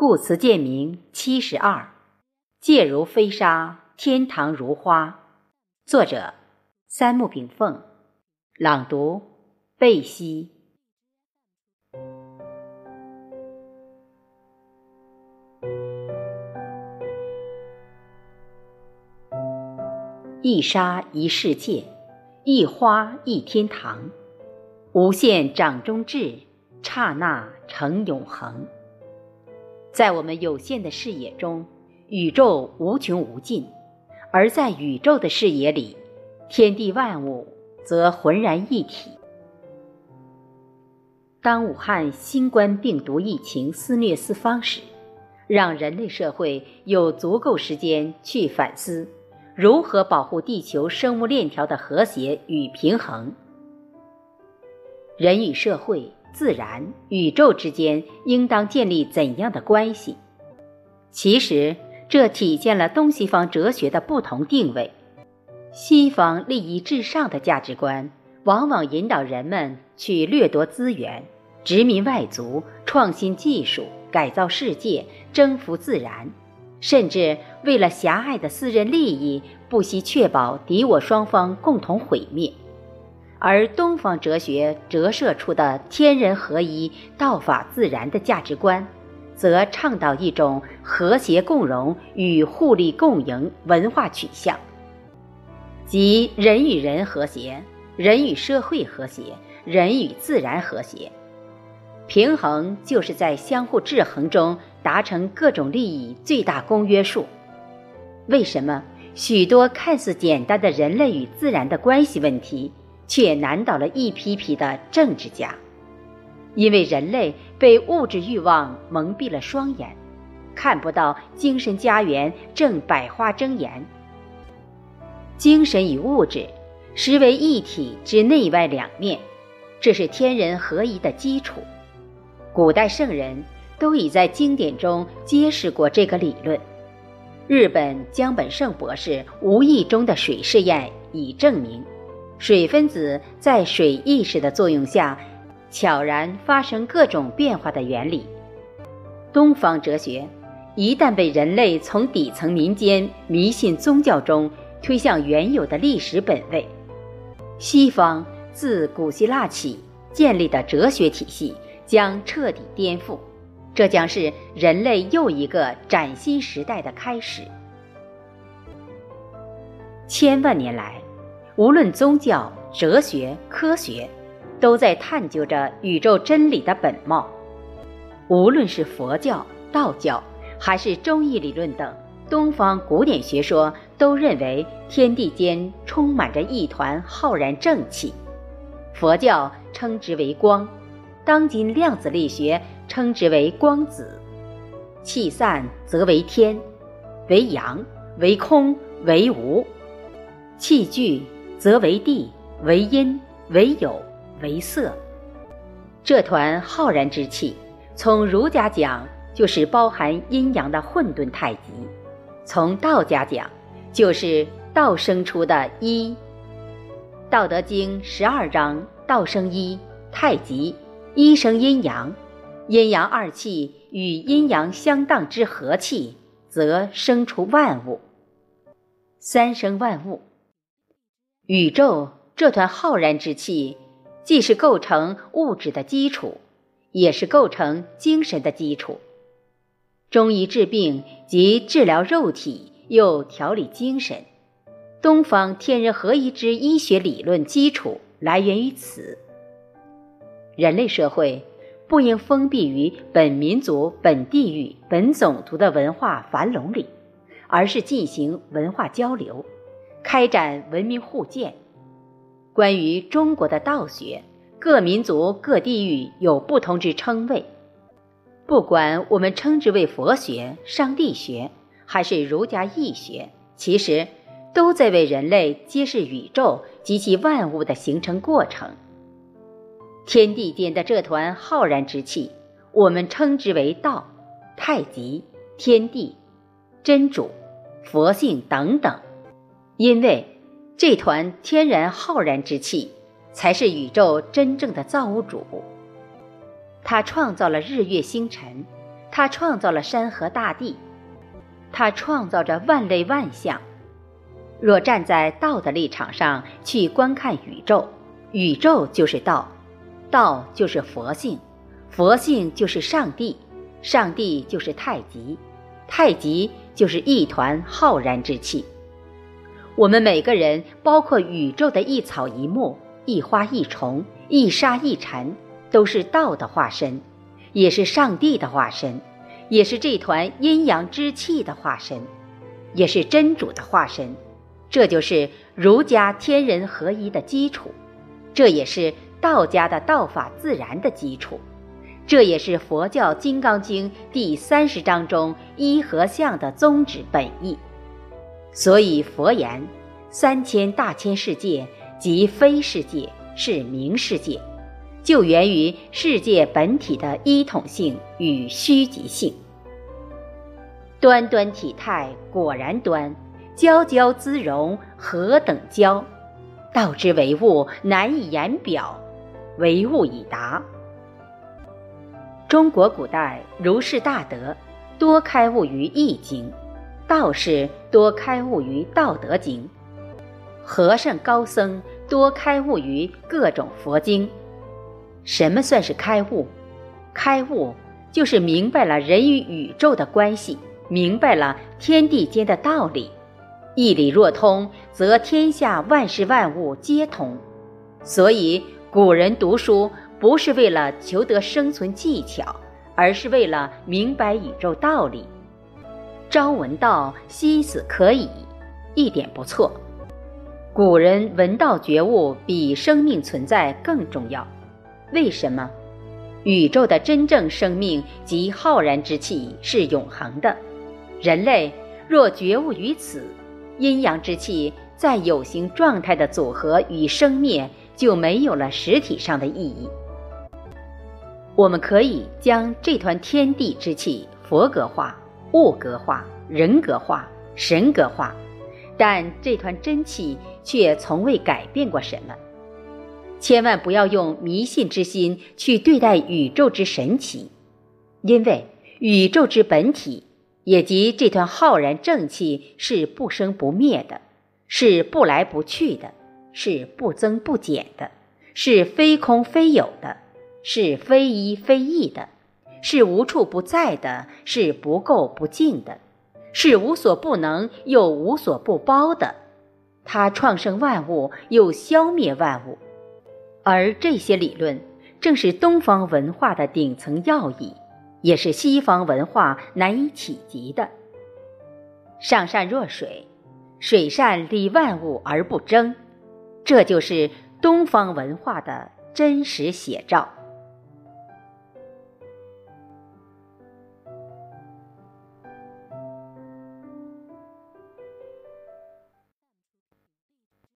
故此见名七十二，界如飞沙，天堂如花。作者：三木炳凤，朗读：贝西。一沙一世界，一花一天堂，无限掌中至，刹那成永恒。在我们有限的视野中，宇宙无穷无尽；而在宇宙的视野里，天地万物则浑然一体。当武汉新冠病毒疫情肆虐四方时，让人类社会有足够时间去反思。如何保护地球生物链条的和谐与平衡？人与社会、自然、宇宙之间应当建立怎样的关系？其实，这体现了东西方哲学的不同定位。西方利益至上的价值观，往往引导人们去掠夺资源、殖民外族、创新技术、改造世界、征服自然。甚至为了狭隘的私人利益，不惜确保敌我双方共同毁灭；而东方哲学折射出的天人合一、道法自然的价值观，则倡导一种和谐共荣与互利共赢文化取向，即人与人和谐，人与社会和谐，人与自然和谐。平衡就是在相互制衡中达成各种利益最大公约数。为什么许多看似简单的人类与自然的关系问题，却难倒了一批批的政治家？因为人类被物质欲望蒙蔽了双眼，看不到精神家园正百花争妍。精神与物质实为一体之内外两面，这是天人合一的基础。古代圣人都已在经典中揭示过这个理论。日本江本胜博士无意中的水试验已证明，水分子在水意识的作用下，悄然发生各种变化的原理。东方哲学一旦被人类从底层民间迷信宗教中推向原有的历史本位，西方自古希腊起建立的哲学体系。将彻底颠覆，这将是人类又一个崭新时代的开始。千万年来，无论宗教、哲学、科学，都在探究着宇宙真理的本貌。无论是佛教、道教，还是中医理论等东方古典学说，都认为天地间充满着一团浩然正气。佛教称之为光。当今量子力学称之为光子，气散则为天，为阳，为空，为无；气聚则为地，为阴，为有，为色。这团浩然之气，从儒家讲就是包含阴阳的混沌太极；从道家讲，就是道生出的一。《道德经》十二章：道生一，太极。一生阴阳，阴阳二气与阴阳相当之和气，则生出万物。三生万物，宇宙这团浩然之气，既是构成物质的基础，也是构成精神的基础。中医治病即治疗肉体，又调理精神。东方天人合一之医学理论基础来源于此。人类社会不应封闭于本民族、本地域、本种族的文化樊笼里，而是进行文化交流，开展文明互鉴。关于中国的道学，各民族、各地域有不同之称谓，不管我们称之为佛学、上帝学，还是儒家易学，其实都在为人类揭示宇宙及其万物的形成过程。天地间的这团浩然之气，我们称之为道、太极、天地、真主、佛性等等。因为这团天然浩然之气，才是宇宙真正的造物主。它创造了日月星辰，他创造了山河大地，他创造着万类万象。若站在道的立场上去观看宇宙，宇宙就是道，道就是佛性，佛性就是上帝，上帝就是太极，太极就是一团浩然之气。我们每个人，包括宇宙的一草一木、一花一虫、一沙一禅，都是道的化身，也是上帝的化身，也是这团阴阳之气的化身，也是真主的化身。这就是儒家天人合一的基础，这也是道家的道法自然的基础，这也是佛教《金刚经》第三十章中一合相的宗旨本意。所以佛言：“三千大千世界即非世界，是名世界，就源于世界本体的一统性与虚极性。端端体态果然端。”娇娇姿容何等娇，道之为物难以言表，为物已达。中国古代儒释大德多开悟于《易经》，道士多开悟于《道德经》，和尚高僧多开悟于各种佛经。什么算是开悟？开悟就是明白了人与宇宙的关系，明白了天地间的道理。一理若通，则天下万事万物皆通。所以古人读书不是为了求得生存技巧，而是为了明白宇宙道理。朝闻道，夕死可矣，一点不错。古人闻道觉悟比生命存在更重要。为什么？宇宙的真正生命及浩然之气是永恒的。人类若觉悟于此。阴阳之气在有形状态的组合与生灭就没有了实体上的意义。我们可以将这团天地之气佛格化、物格化、人格化、神格化，但这团真气却从未改变过什么。千万不要用迷信之心去对待宇宙之神奇，因为宇宙之本体。也即这团浩然正气是不生不灭的，是不来不去的，是不增不减的，是非空非有的，是非一非异的，是无处不在的，是不垢不净的，是无所不能又无所不包的。它创生万物，又消灭万物，而这些理论正是东方文化的顶层要义。也是西方文化难以企及的。上善若水，水善利万物而不争，这就是东方文化的真实写照。